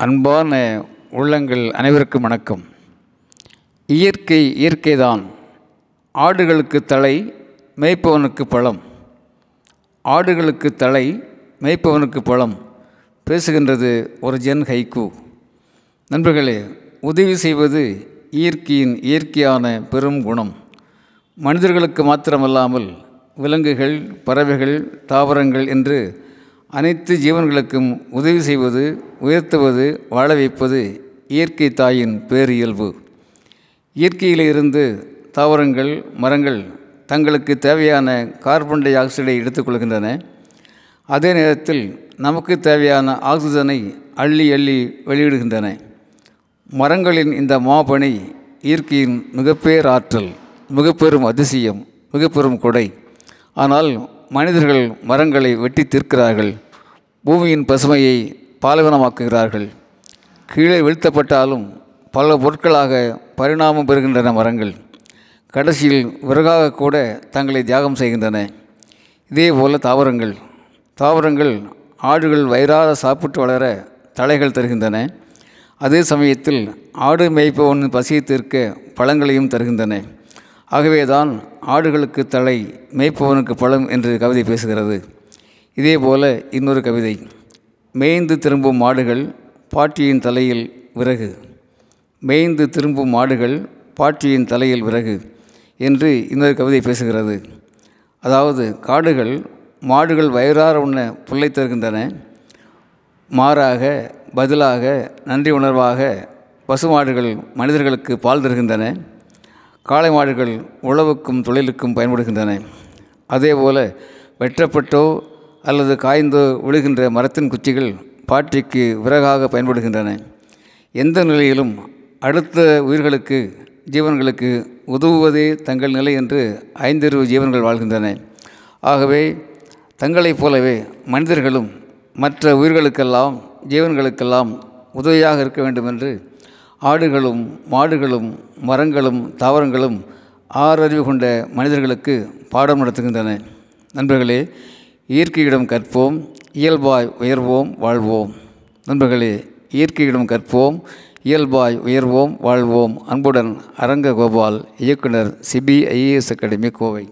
அன்பான உள்ளங்கள் அனைவருக்கும் வணக்கம். இயற்கை இயற்கைதான். ஆடுகளுக்கு தலை மேய்ப்பவனுக்கு பழம். ஆடுகளுக்கு தலை மேய்ப்பவனுக்கு பழம். பேசுகின்றது ஒரு ஜென் ஹைகூ. நண்பர்களே உதவி செய்வது இயற்கையின் இயற்கையான பெரும் குணம். மனிதர்களுக்கு மாத்திரமல்லாமல் விலங்குகள் பறவைகள் தாவரங்கள் என்று அனைத்து ஜீவன்களுக்கும் உதவி செய்வது உயர்த்துவது வாழ வைப்பது இயற்கை தாயின் பேரியல்பு. இயற்கையிலிருந்து தாவரங்கள் மரங்கள் தங்களுக்கு தேவையான கார்பன் டை ஆக்சைடை எடுத்துக்கொள்கின்றன அதே நேரத்தில் நமக்கு தேவையான ஆக்சிஜனை அள்ளி அள்ளி வெளியிடுகின்றன. மரங்களின் இந்த மாபணி இயற்கையின் மிகப்பேர் ஆற்றல் மிகப்பெரும் அதிசயம் மிகப்பெரும் கொடை. ஆனால் மனிதர்கள் மரங்களை வெட்டி தீர்க்கிறார்கள். பூமியின் பசுமையை பாலைவனமாக்குகிறார்கள். கீழே வீழ்த்தப்பட்டாலும் பல பொருட்களாக பரிணாமம் பெறுகின்றன மரங்கள். கடைசியில் விறகாக கூட தங்களை தியாகம் செய்கின்றன. இதே போல் தாவரங்கள். தாவரங்கள் ஆடுகள் வயிறார சாப்பிட்டு வளர தழைகள் தருகின்றன. அதே சமயத்தில் ஆடு மேய்ப்பவனின் பசியை தீர்க்க பழங்களையும் தருகின்றன. ஆகவேதான் ஆடுகளுக்கு தலை மேய்ப்பவனுக்கு பழம் என்று கவிதை பேசுகிறது. இதே போல இன்னொரு கவிதை மேய்ந்து திரும்பும் மாடுகள் பாட்டியின் தலையில் விறகு. மேய்ந்து திரும்பும் மாடுகள் பாட்டியின் தலையில் விறகு என்று இன்னொரு கவிதை பேசுகிறது. அதாவது காடுகள் மாடுகள் வயிறார உண்ண புல்லை தருகின்றன. மாறாக பதிலாக நன்றி உணர்வாக பசுமாடுகள் மனிதர்களுக்கு பால் தருகின்றன. காளை மாடுகள் உழவுக்கும் தொழிலுக்கும் பயன்படுகின்றன. அதேபோல் வெட்டப்பட்டோ அல்லது காய்ந்தோ விழுகின்ற மரத்தின் குச்சிகள் பாட்டிக்கு விறகாக பயன்படுகின்றன. எந்த நிலையிலும் அடுத்த உயிர்களுக்கு ஜீவன்களுக்கு உதவுவதே தங்கள் நிலை என்று ஐந்தறிவு ஜீவன்கள் வாழ்கின்றன. ஆகவே தங்களைப் போலவே மனிதர்களும் மற்ற உயிர்களுக்கெல்லாம் ஜீவன்களுக்கெல்லாம் உதவியாக இருக்க வேண்டும் என்று ஆடுகளும் மாடுகளும் மரங்களும் தாவரங்களும் ஆறறிவு கொண்ட மனிதர்களுக்கு பாடம் நடத்துகின்றன. நண்பர்களே இயற்கையிடம் கற்போம் இயல்பாய் உயர்வோம் வாழ்வோம். நண்பர்களே இயற்கையிடம் கற்போம் இயல்பாய் உயர்வோம் வாழ்வோம். அன்புடன் அரங்க கோபால் இயக்குனர் சிபிஐஏஎஸ் அகாடமி கோவை.